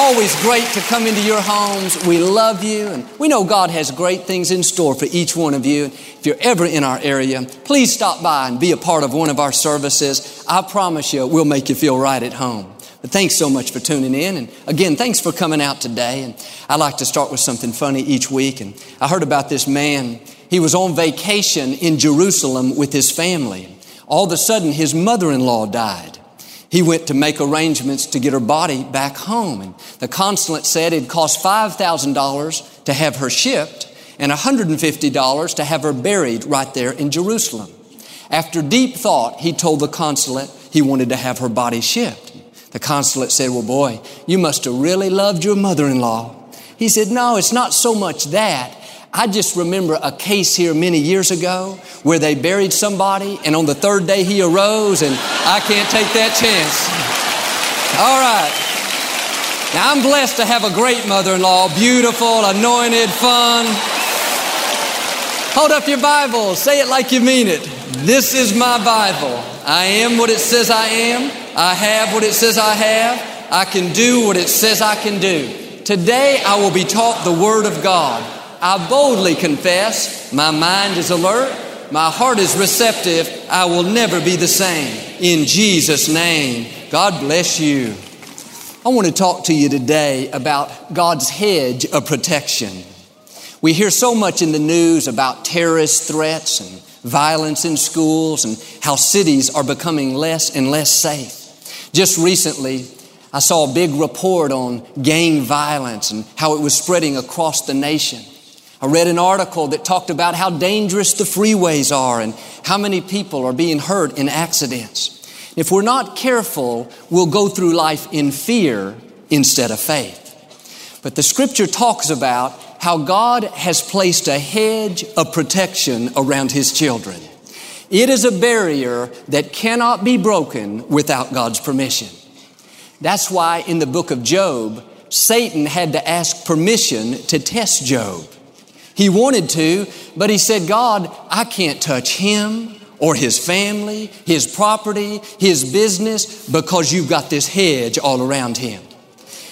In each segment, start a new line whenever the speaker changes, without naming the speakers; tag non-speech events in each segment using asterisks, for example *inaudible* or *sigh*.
Always great to come into your homes. We love you and we know God has great things in store for each one of you. If you're ever in our area, please stop by and be a part of one of our services. I promise you, we'll make you feel right at home. But thanks so much for tuning in. And again, thanks for coming out today. And I like to start with something funny each week. And I heard about this man. He was on vacation in Jerusalem with his family. All of a sudden, his mother-in-law died. He went to make arrangements to get her body back home. And the consulate said it cost $5,000 to have her shipped and $150 to have her buried right there in Jerusalem. After deep thought, he told the consulate he wanted to have her body shipped. The consulate said, Well, boy, you must have really loved your mother in law. He said, No, it's not so much that. I just remember a case here many years ago where they buried somebody and on the third day he arose and I can't take that chance. All right. Now I'm blessed to have a great mother-in-law, beautiful, anointed, fun. Hold up your Bible. Say it like you mean it. This is my Bible. I am what it says I am. I have what it says I have. I can do what it says I can do. Today I will be taught the Word of God. I boldly confess, my mind is alert, my heart is receptive, I will never be the same. In Jesus' name, God bless you. I want to talk to you today about God's hedge of protection. We hear so much in the news about terrorist threats and violence in schools and how cities are becoming less and less safe. Just recently, I saw a big report on gang violence and how it was spreading across the nation. I read an article that talked about how dangerous the freeways are and how many people are being hurt in accidents. If we're not careful, we'll go through life in fear instead of faith. But the scripture talks about how God has placed a hedge of protection around His children. It is a barrier that cannot be broken without God's permission. That's why in the book of Job, Satan had to ask permission to test Job. He wanted to, but he said, God, I can't touch him or his family, his property, his business, because you've got this hedge all around him.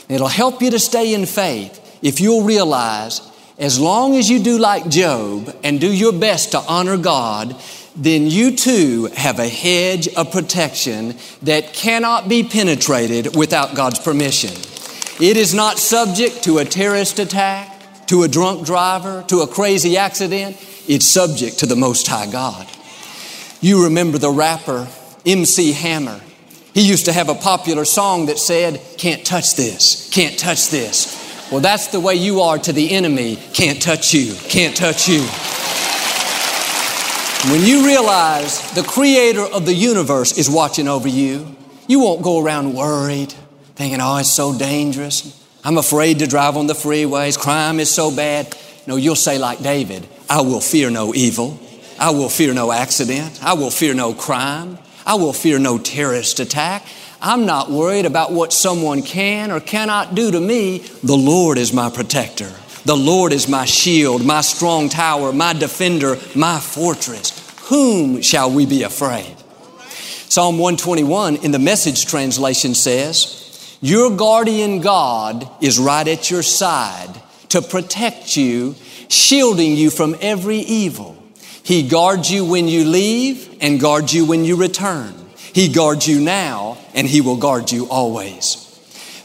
It'll help you to stay in faith if you'll realize as long as you do like Job and do your best to honor God, then you too have a hedge of protection that cannot be penetrated without God's permission. It is not subject to a terrorist attack to a drunk driver, to a crazy accident, it's subject to the Most High God. You remember the rapper MC Hammer. He used to have a popular song that said, Can't touch this, can't touch this. Well, that's the way you are to the enemy. Can't touch you, can't touch you. When you realize the creator of the universe is watching over you, you won't go around worried, thinking, oh, it's so dangerous. I'm afraid to drive on the freeways. Crime is so bad. No, you'll say like David, I will fear no evil. I will fear no accident. I will fear no crime. I will fear no terrorist attack. I'm not worried about what someone can or cannot do to me. The Lord is my protector. The Lord is my shield, my strong tower, my defender, my fortress. Whom shall we be afraid? Psalm 121 in the message translation says, your guardian God is right at your side to protect you, shielding you from every evil. He guards you when you leave and guards you when you return. He guards you now and He will guard you always.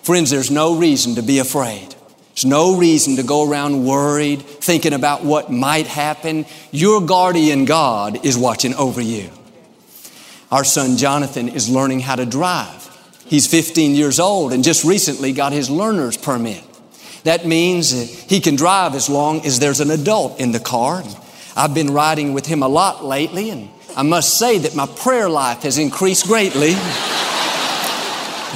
Friends, there's no reason to be afraid. There's no reason to go around worried, thinking about what might happen. Your guardian God is watching over you. Our son Jonathan is learning how to drive. He's 15 years old and just recently got his learner's permit. That means he can drive as long as there's an adult in the car. I've been riding with him a lot lately, and I must say that my prayer life has increased greatly. *laughs*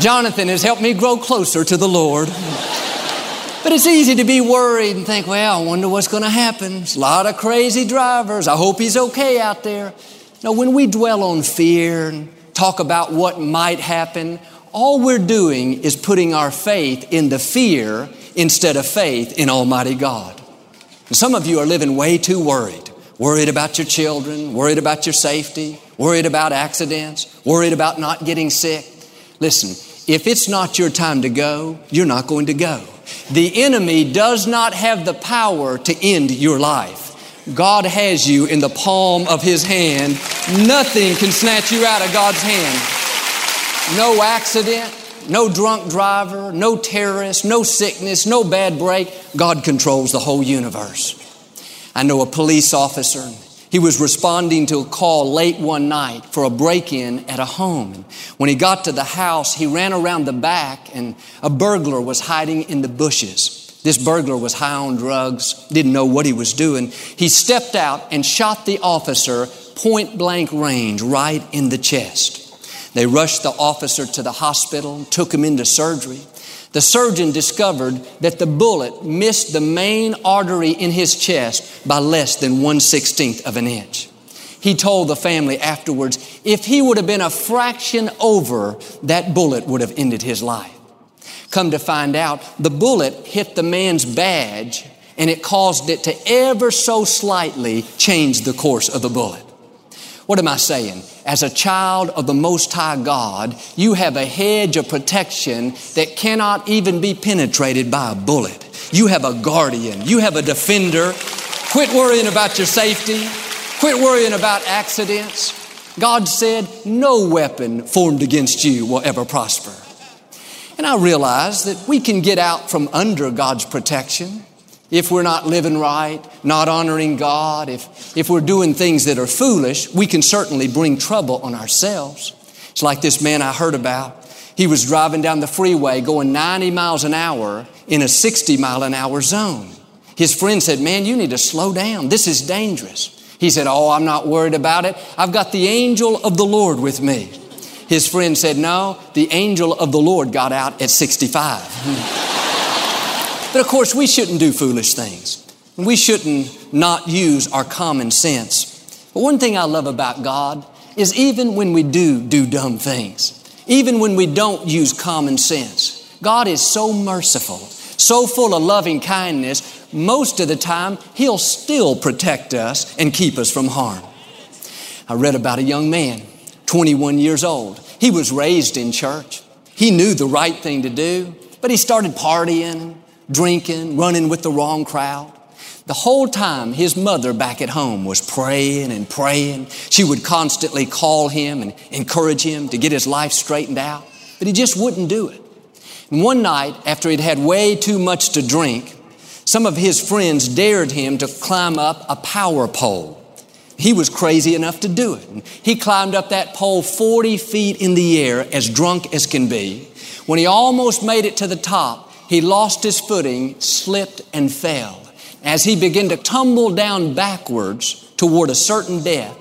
Jonathan has helped me grow closer to the Lord. But it's easy to be worried and think, well, I wonder what's going to happen. There's a lot of crazy drivers. I hope he's okay out there. Now, when we dwell on fear and talk about what might happen, all we're doing is putting our faith in the fear instead of faith in Almighty God. And some of you are living way too worried. Worried about your children, worried about your safety, worried about accidents, worried about not getting sick. Listen, if it's not your time to go, you're not going to go. The enemy does not have the power to end your life. God has you in the palm of His hand. Nothing can snatch you out of God's hand. No accident, no drunk driver, no terrorist, no sickness, no bad break. God controls the whole universe. I know a police officer. He was responding to a call late one night for a break in at a home. When he got to the house, he ran around the back and a burglar was hiding in the bushes. This burglar was high on drugs, didn't know what he was doing. He stepped out and shot the officer point blank range right in the chest. They rushed the officer to the hospital, and took him into surgery. The surgeon discovered that the bullet missed the main artery in his chest by less than one sixteenth of an inch. He told the family afterwards, if he would have been a fraction over, that bullet would have ended his life. Come to find out, the bullet hit the man's badge and it caused it to ever so slightly change the course of the bullet. What am I saying? As a child of the Most High God, you have a hedge of protection that cannot even be penetrated by a bullet. You have a guardian. You have a defender. Quit worrying about your safety. Quit worrying about accidents. God said, no weapon formed against you will ever prosper. And I realize that we can get out from under God's protection if we're not living right, not honoring God, if, if we're doing things that are foolish, we can certainly bring trouble on ourselves. It's like this man I heard about. He was driving down the freeway going 90 miles an hour in a 60 mile an hour zone. His friend said, Man, you need to slow down. This is dangerous. He said, Oh, I'm not worried about it. I've got the angel of the Lord with me. His friend said, No, the angel of the Lord got out at 65. *laughs* but of course, we shouldn't do foolish things. We shouldn't not use our common sense. But one thing I love about God is even when we do do dumb things, even when we don't use common sense, God is so merciful, so full of loving kindness, most of the time, He'll still protect us and keep us from harm. I read about a young man 21 years old. He was raised in church. He knew the right thing to do, but he started partying, drinking, running with the wrong crowd. The whole time, his mother back at home was praying and praying. She would constantly call him and encourage him to get his life straightened out, but he just wouldn't do it. And one night, after he'd had way too much to drink, some of his friends dared him to climb up a power pole. He was crazy enough to do it. He climbed up that pole 40 feet in the air, as drunk as can be. When he almost made it to the top, he lost his footing, slipped, and fell. As he began to tumble down backwards toward a certain death,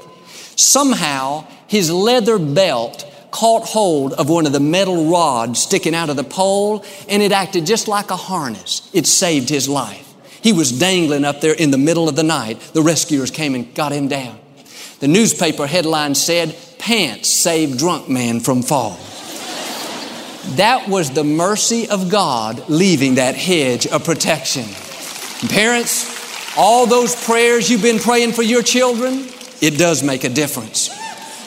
somehow his leather belt caught hold of one of the metal rods sticking out of the pole, and it acted just like a harness. It saved his life. He was dangling up there in the middle of the night. The rescuers came and got him down. The newspaper headline said, Pants save drunk man from fall. That was the mercy of God leaving that hedge of protection. parents, all those prayers you've been praying for your children, it does make a difference.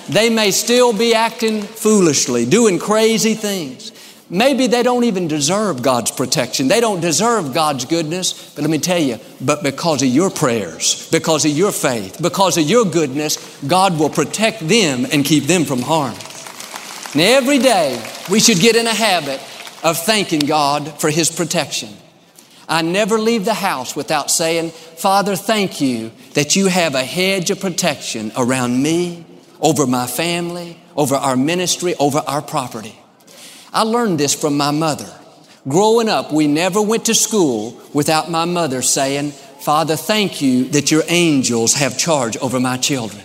They may still be acting foolishly, doing crazy things. Maybe they don't even deserve God's protection. They don't deserve God's goodness. But let me tell you, but because of your prayers, because of your faith, because of your goodness, God will protect them and keep them from harm. Every day we should get in a habit of thanking God for His protection. I never leave the house without saying, Father, thank you that you have a hedge of protection around me, over my family, over our ministry, over our property. I learned this from my mother. Growing up, we never went to school without my mother saying, Father, thank you that your angels have charge over my children.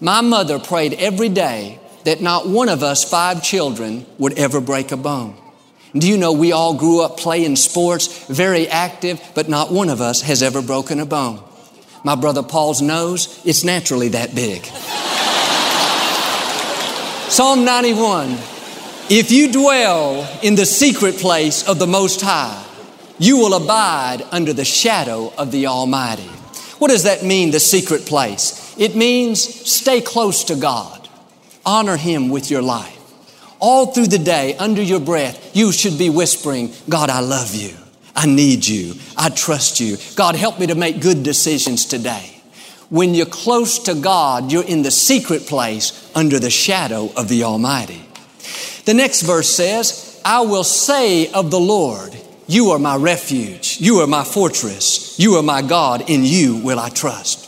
My mother prayed every day that not one of us five children would ever break a bone. Do you know we all grew up playing sports, very active, but not one of us has ever broken a bone. My brother Paul's nose, it's naturally that big. Psalm 91 If you dwell in the secret place of the Most High, you will abide under the shadow of the Almighty. What does that mean, the secret place? It means stay close to God, honor Him with your life. All through the day, under your breath, you should be whispering, God, I love you. I need you. I trust you. God, help me to make good decisions today. When you're close to God, you're in the secret place under the shadow of the Almighty. The next verse says, I will say of the Lord, You are my refuge. You are my fortress. You are my God. In you will I trust.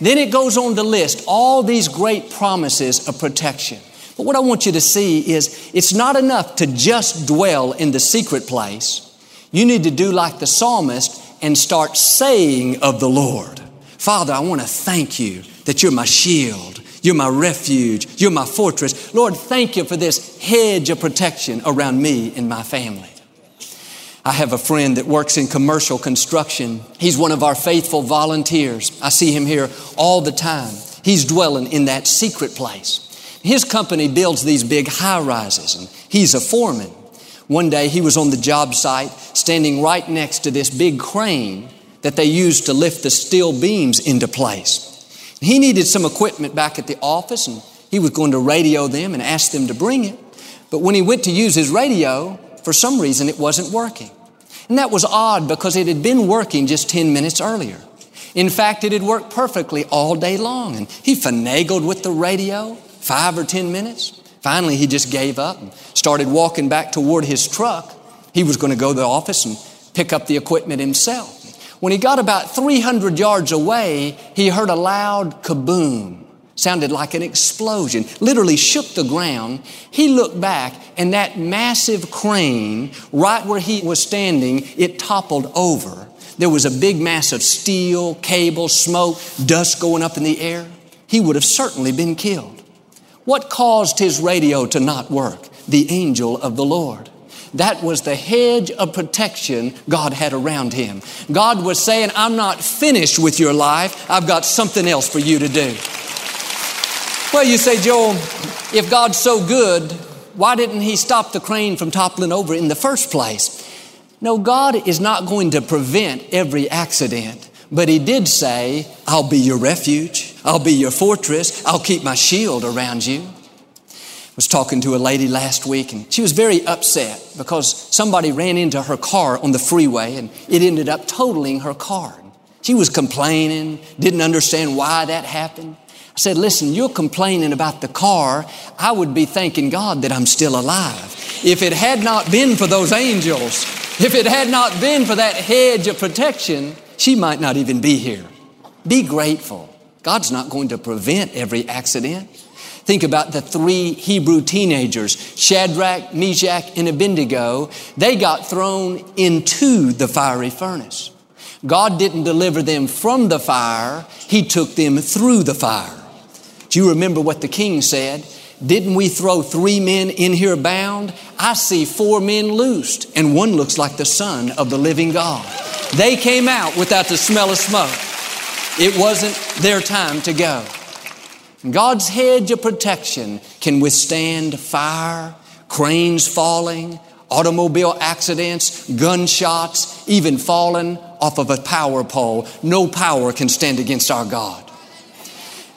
Then it goes on to list all these great promises of protection. But what I want you to see is it's not enough to just dwell in the secret place. You need to do like the psalmist and start saying of the Lord, Father, I want to thank you that you're my shield. You're my refuge. You're my fortress. Lord, thank you for this hedge of protection around me and my family. I have a friend that works in commercial construction. He's one of our faithful volunteers. I see him here all the time. He's dwelling in that secret place. His company builds these big high rises, and he's a foreman. One day he was on the job site standing right next to this big crane that they use to lift the steel beams into place. He needed some equipment back at the office and he was going to radio them and ask them to bring it. But when he went to use his radio, for some reason it wasn't working. And that was odd because it had been working just 10 minutes earlier. In fact, it had worked perfectly all day long. And he finagled with the radio five or 10 minutes. Finally, he just gave up and started walking back toward his truck. He was going to go to the office and pick up the equipment himself. When he got about 300 yards away, he heard a loud kaboom. Sounded like an explosion, literally shook the ground. He looked back, and that massive crane, right where he was standing, it toppled over. There was a big mass of steel, cable, smoke, dust going up in the air. He would have certainly been killed. What caused his radio to not work? The angel of the Lord. That was the hedge of protection God had around him. God was saying, I'm not finished with your life. I've got something else for you to do. Well, you say, Joel, if God's so good, why didn't he stop the crane from toppling over in the first place? No, God is not going to prevent every accident. But he did say, I'll be your refuge. I'll be your fortress. I'll keep my shield around you. I was talking to a lady last week and she was very upset because somebody ran into her car on the freeway and it ended up totaling her car. She was complaining, didn't understand why that happened. I said, listen, you're complaining about the car. I would be thanking God that I'm still alive. If it had not been for those angels, if it had not been for that hedge of protection, she might not even be here. Be grateful. God's not going to prevent every accident. Think about the three Hebrew teenagers, Shadrach, Meshach, and Abednego. They got thrown into the fiery furnace. God didn't deliver them from the fire, He took them through the fire. Do you remember what the king said? Didn't we throw three men in here bound? I see four men loosed, and one looks like the Son of the living God. They came out without the smell of smoke. It wasn't their time to go. God's hedge of protection can withstand fire, cranes falling, automobile accidents, gunshots, even falling off of a power pole. No power can stand against our God.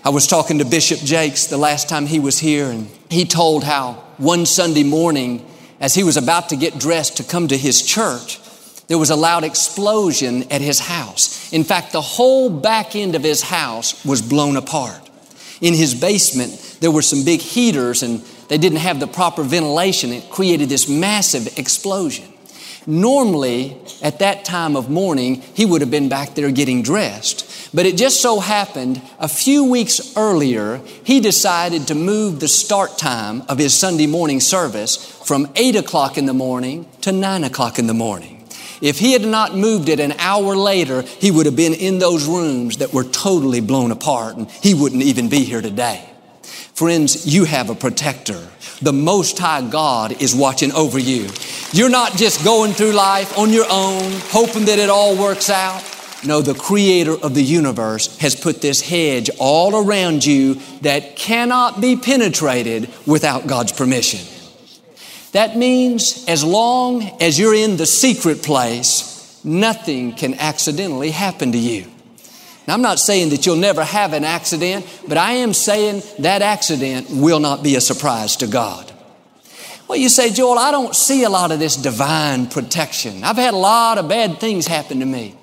I was talking to Bishop Jakes the last time he was here, and he told how one Sunday morning, as he was about to get dressed to come to his church, there was a loud explosion at his house. In fact, the whole back end of his house was blown apart. In his basement, there were some big heaters and they didn't have the proper ventilation. It created this massive explosion. Normally, at that time of morning, he would have been back there getting dressed. But it just so happened a few weeks earlier, he decided to move the start time of his Sunday morning service from 8 o'clock in the morning to 9 o'clock in the morning. If he had not moved it an hour later, he would have been in those rooms that were totally blown apart and he wouldn't even be here today. Friends, you have a protector. The Most High God is watching over you. You're not just going through life on your own, hoping that it all works out. No, the creator of the universe has put this hedge all around you that cannot be penetrated without God's permission. That means as long as you're in the secret place, nothing can accidentally happen to you. Now, I'm not saying that you'll never have an accident, but I am saying that accident will not be a surprise to God. Well, you say, Joel, I don't see a lot of this divine protection. I've had a lot of bad things happen to me.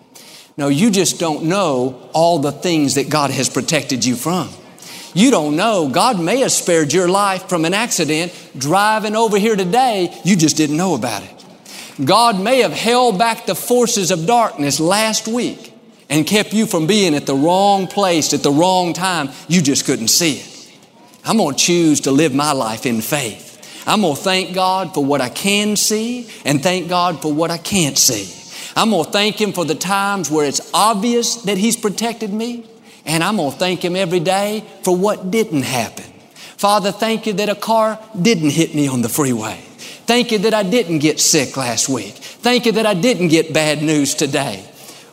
No, you just don't know all the things that God has protected you from. You don't know. God may have spared your life from an accident driving over here today. You just didn't know about it. God may have held back the forces of darkness last week and kept you from being at the wrong place at the wrong time. You just couldn't see it. I'm going to choose to live my life in faith. I'm going to thank God for what I can see and thank God for what I can't see. I'm going to thank Him for the times where it's obvious that He's protected me, and I'm going to thank Him every day for what didn't happen. Father, thank you that a car didn't hit me on the freeway. Thank you that I didn't get sick last week. Thank you that I didn't get bad news today.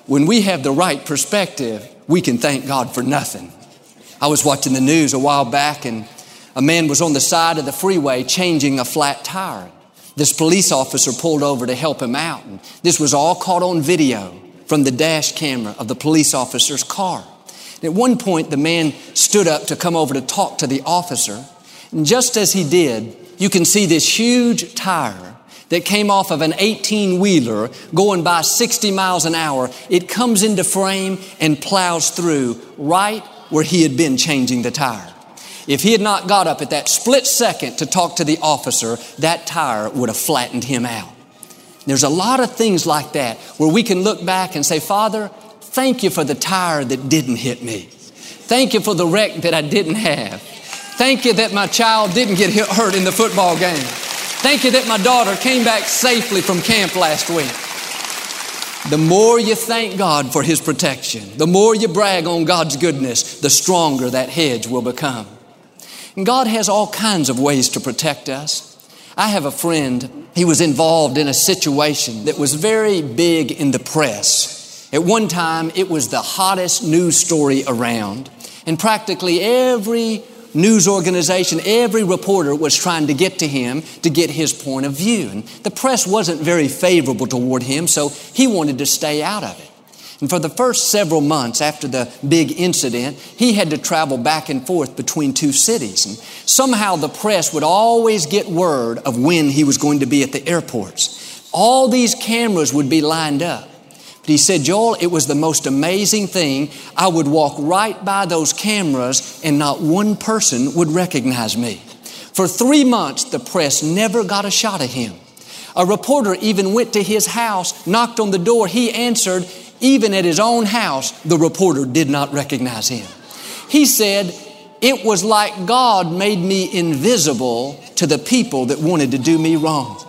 When we have the right perspective, we can thank God for nothing. I was watching the news a while back and a man was on the side of the freeway changing a flat tire. This police officer pulled over to help him out. And this was all caught on video from the dash camera of the police officer's car. And at one point, the man stood up to come over to talk to the officer. And just as he did, you can see this huge tire that came off of an 18 wheeler going by 60 miles an hour, it comes into frame and plows through right where he had been changing the tire. If he had not got up at that split second to talk to the officer, that tire would have flattened him out. There's a lot of things like that where we can look back and say, Father, thank you for the tire that didn't hit me. Thank you for the wreck that I didn't have. Thank you that my child didn't get hurt in the football game. Thank you that my daughter came back safely from camp last week. The more you thank God for His protection, the more you brag on God's goodness, the stronger that hedge will become. And God has all kinds of ways to protect us. I have a friend, he was involved in a situation that was very big in the press. At one time, it was the hottest news story around, and practically every news organization, every reporter was trying to get to him to get his point of view. And the press wasn't very favorable toward him, so he wanted to stay out of it. And for the first several months after the big incident, he had to travel back and forth between two cities. And somehow the press would always get word of when he was going to be at the airports. All these cameras would be lined up. He said, Joel, it was the most amazing thing. I would walk right by those cameras and not one person would recognize me. For three months, the press never got a shot of him. A reporter even went to his house, knocked on the door. He answered. Even at his own house, the reporter did not recognize him. He said, It was like God made me invisible to the people that wanted to do me wrong.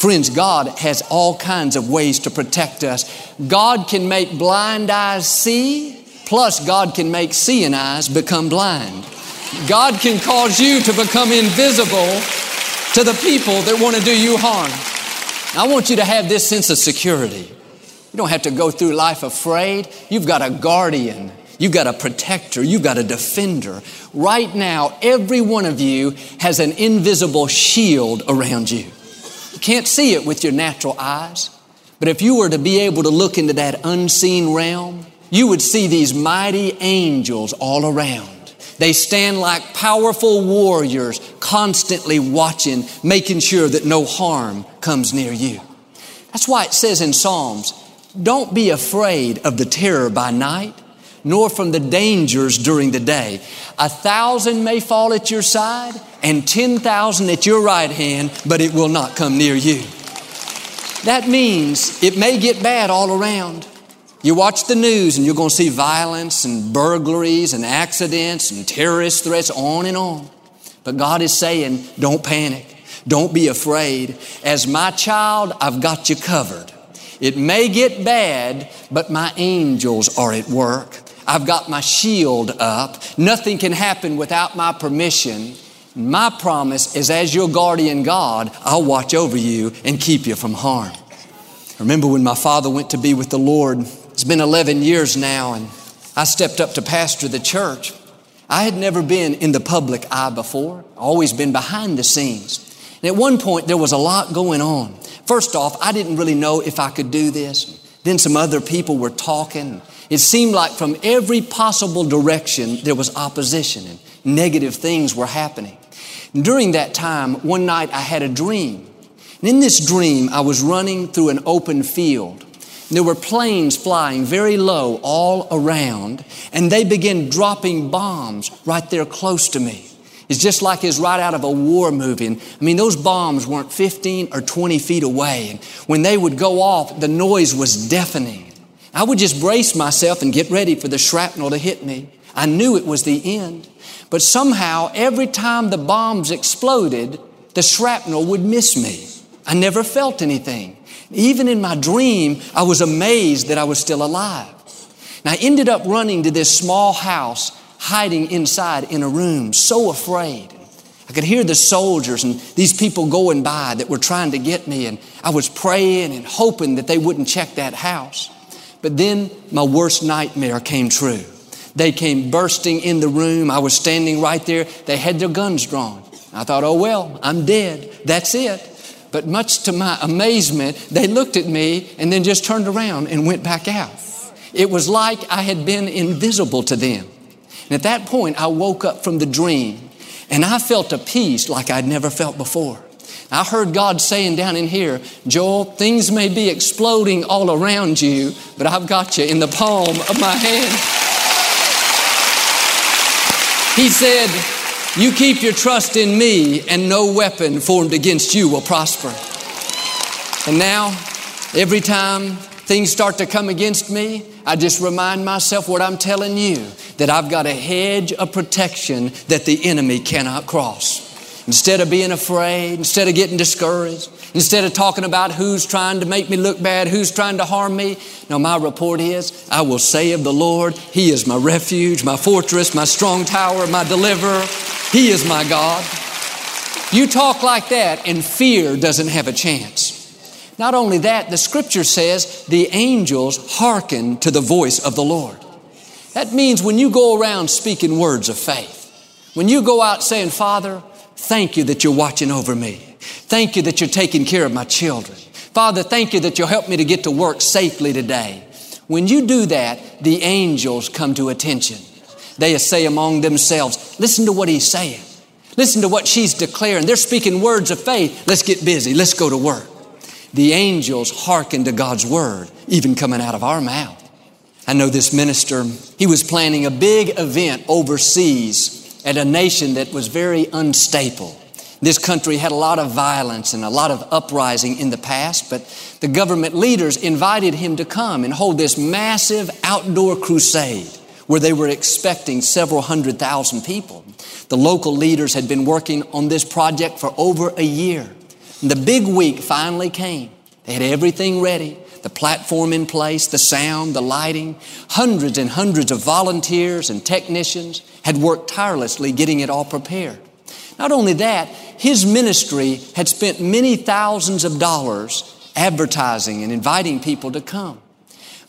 Friends, God has all kinds of ways to protect us. God can make blind eyes see, plus God can make seeing eyes become blind. God can cause you to become invisible to the people that want to do you harm. I want you to have this sense of security. You don't have to go through life afraid. You've got a guardian. You've got a protector. You've got a defender. Right now, every one of you has an invisible shield around you. Can't see it with your natural eyes. But if you were to be able to look into that unseen realm, you would see these mighty angels all around. They stand like powerful warriors, constantly watching, making sure that no harm comes near you. That's why it says in Psalms, don't be afraid of the terror by night, nor from the dangers during the day. A thousand may fall at your side and 10,000 at your right hand, but it will not come near you. That means it may get bad all around. You watch the news and you're going to see violence and burglaries and accidents and terrorist threats on and on. But God is saying, don't panic. Don't be afraid. As my child, I've got you covered. It may get bad, but my angels are at work. I've got my shield up. Nothing can happen without my permission. My promise is as your guardian God, I'll watch over you and keep you from harm. Remember when my father went to be with the Lord. It's been 11 years now, and I stepped up to pastor the church. I had never been in the public eye before, always been behind the scenes. And at one point, there was a lot going on. First off, I didn't really know if I could do this. Then some other people were talking. It seemed like from every possible direction there was opposition and negative things were happening. During that time, one night I had a dream. And in this dream, I was running through an open field. There were planes flying very low all around, and they began dropping bombs right there close to me. It's just like it's right out of a war movie. And, I mean, those bombs weren't 15 or 20 feet away. And when they would go off, the noise was deafening. I would just brace myself and get ready for the shrapnel to hit me. I knew it was the end. But somehow, every time the bombs exploded, the shrapnel would miss me. I never felt anything. Even in my dream, I was amazed that I was still alive. And I ended up running to this small house hiding inside in a room, so afraid. I could hear the soldiers and these people going by that were trying to get me, and I was praying and hoping that they wouldn't check that house. But then my worst nightmare came true. They came bursting in the room. I was standing right there. They had their guns drawn. I thought, oh well, I'm dead. That's it. But much to my amazement, they looked at me and then just turned around and went back out. It was like I had been invisible to them. And at that point, I woke up from the dream and I felt a peace like I'd never felt before. I heard God saying down in here, Joel, things may be exploding all around you, but I've got you in the palm of my hand. He said, You keep your trust in me, and no weapon formed against you will prosper. And now, every time things start to come against me, I just remind myself what I'm telling you that I've got a hedge of protection that the enemy cannot cross. Instead of being afraid, instead of getting discouraged, instead of talking about who's trying to make me look bad, who's trying to harm me, no, my report is I will say of the Lord, He is my refuge, my fortress, my strong tower, my deliverer. He is my God. You talk like that, and fear doesn't have a chance. Not only that, the scripture says the angels hearken to the voice of the Lord. That means when you go around speaking words of faith, when you go out saying, Father, thank you that you're watching over me. Thank you that you're taking care of my children. Father, thank you that you'll help me to get to work safely today. When you do that, the angels come to attention. They say among themselves, listen to what he's saying. Listen to what she's declaring. They're speaking words of faith. Let's get busy. Let's go to work the angels hearken to God's word, even coming out of our mouth. I know this minister, he was planning a big event overseas at a nation that was very unstable. This country had a lot of violence and a lot of uprising in the past, but the government leaders invited him to come and hold this massive outdoor crusade where they were expecting several hundred thousand people. The local leaders had been working on this project for over a year. The big week finally came. They had everything ready the platform in place, the sound, the lighting. Hundreds and hundreds of volunteers and technicians had worked tirelessly getting it all prepared. Not only that, his ministry had spent many thousands of dollars advertising and inviting people to come.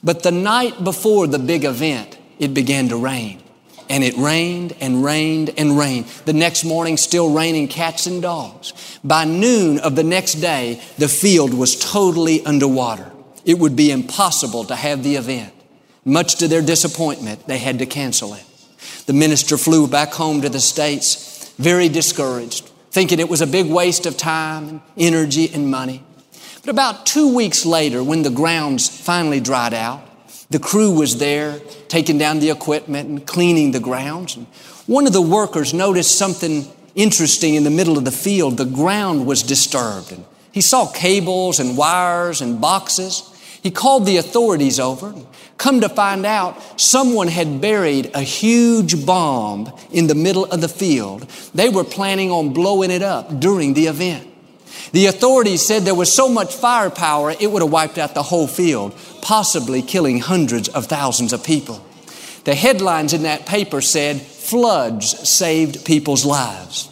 But the night before the big event, it began to rain. And it rained and rained and rained. The next morning, still raining cats and dogs. By noon of the next day, the field was totally underwater. It would be impossible to have the event. Much to their disappointment, they had to cancel it. The minister flew back home to the States, very discouraged, thinking it was a big waste of time and energy and money. But about two weeks later, when the grounds finally dried out, the crew was there taking down the equipment and cleaning the grounds. And one of the workers noticed something interesting in the middle of the field. The ground was disturbed. And he saw cables and wires and boxes. He called the authorities over. Come to find out, someone had buried a huge bomb in the middle of the field. They were planning on blowing it up during the event. The authorities said there was so much firepower, it would have wiped out the whole field, possibly killing hundreds of thousands of people. The headlines in that paper said, Floods saved people's lives.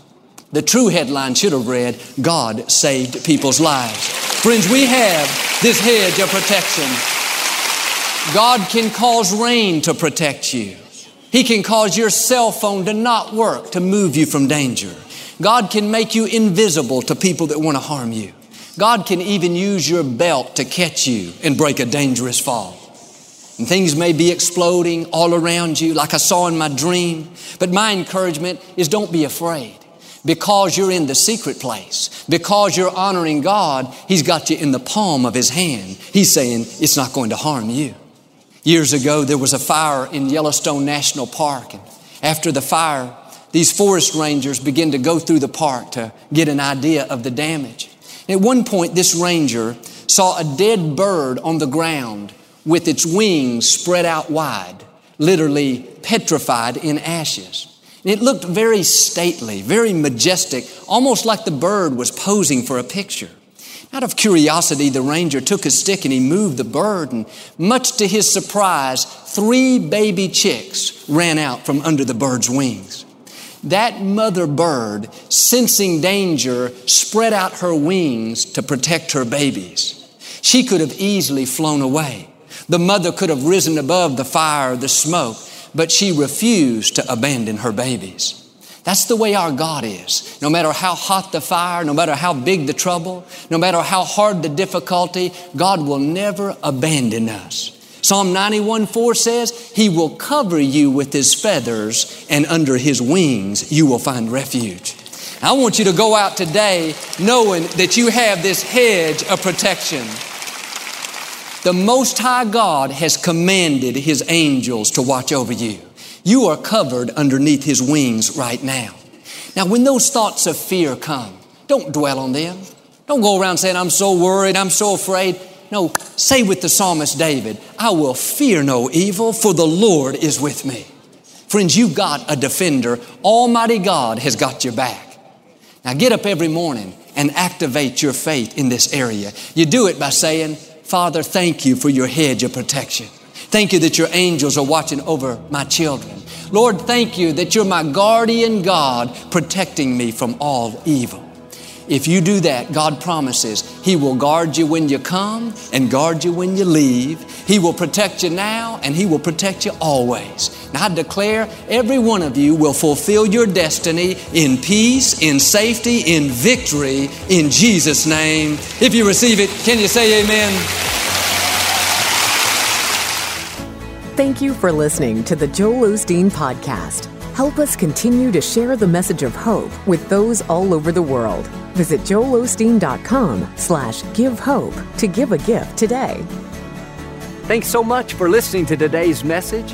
The true headline should have read, God saved people's lives. Friends, we have this hedge of protection. God can cause rain to protect you. He can cause your cell phone to not work to move you from danger. God can make you invisible to people that want to harm you. God can even use your belt to catch you and break a dangerous fall. And things may be exploding all around you, like I saw in my dream. But my encouragement is don't be afraid. Because you're in the secret place, because you're honoring God, He's got you in the palm of His hand. He's saying it's not going to harm you. Years ago, there was a fire in Yellowstone National Park. And after the fire, these forest rangers began to go through the park to get an idea of the damage. At one point, this ranger saw a dead bird on the ground with its wings spread out wide, literally petrified in ashes. It looked very stately, very majestic, almost like the bird was posing for a picture. Out of curiosity, the ranger took his stick and he moved the bird, and much to his surprise, three baby chicks ran out from under the bird's wings. That mother bird, sensing danger, spread out her wings to protect her babies. She could have easily flown away. The mother could have risen above the fire, the smoke, but she refused to abandon her babies. That's the way our God is. No matter how hot the fire, no matter how big the trouble, no matter how hard the difficulty, God will never abandon us. Psalm 91 4 says, He will cover you with His feathers, and under His wings you will find refuge. I want you to go out today knowing that you have this hedge of protection. The Most High God has commanded His angels to watch over you. You are covered underneath His wings right now. Now, when those thoughts of fear come, don't dwell on them. Don't go around saying, I'm so worried, I'm so afraid. No, say with the psalmist David, I will fear no evil, for the Lord is with me. Friends, you've got a defender. Almighty God has got your back. Now get up every morning and activate your faith in this area. You do it by saying, Father, thank you for your hedge of protection. Thank you that your angels are watching over my children. Lord, thank you that you're my guardian God protecting me from all evil. If you do that, God promises He will guard you when you come and guard you when you leave. He will protect you now and He will protect you always. Now I declare every one of you will fulfill your destiny in peace, in safety, in victory, in Jesus' name. If you receive it, can you say amen?
Thank you for listening to the Joel Osteen Podcast. Help us continue to share the message of hope with those all over the world. Visit joelosteen.com slash give hope to give a gift today.
Thanks so much for listening to today's message.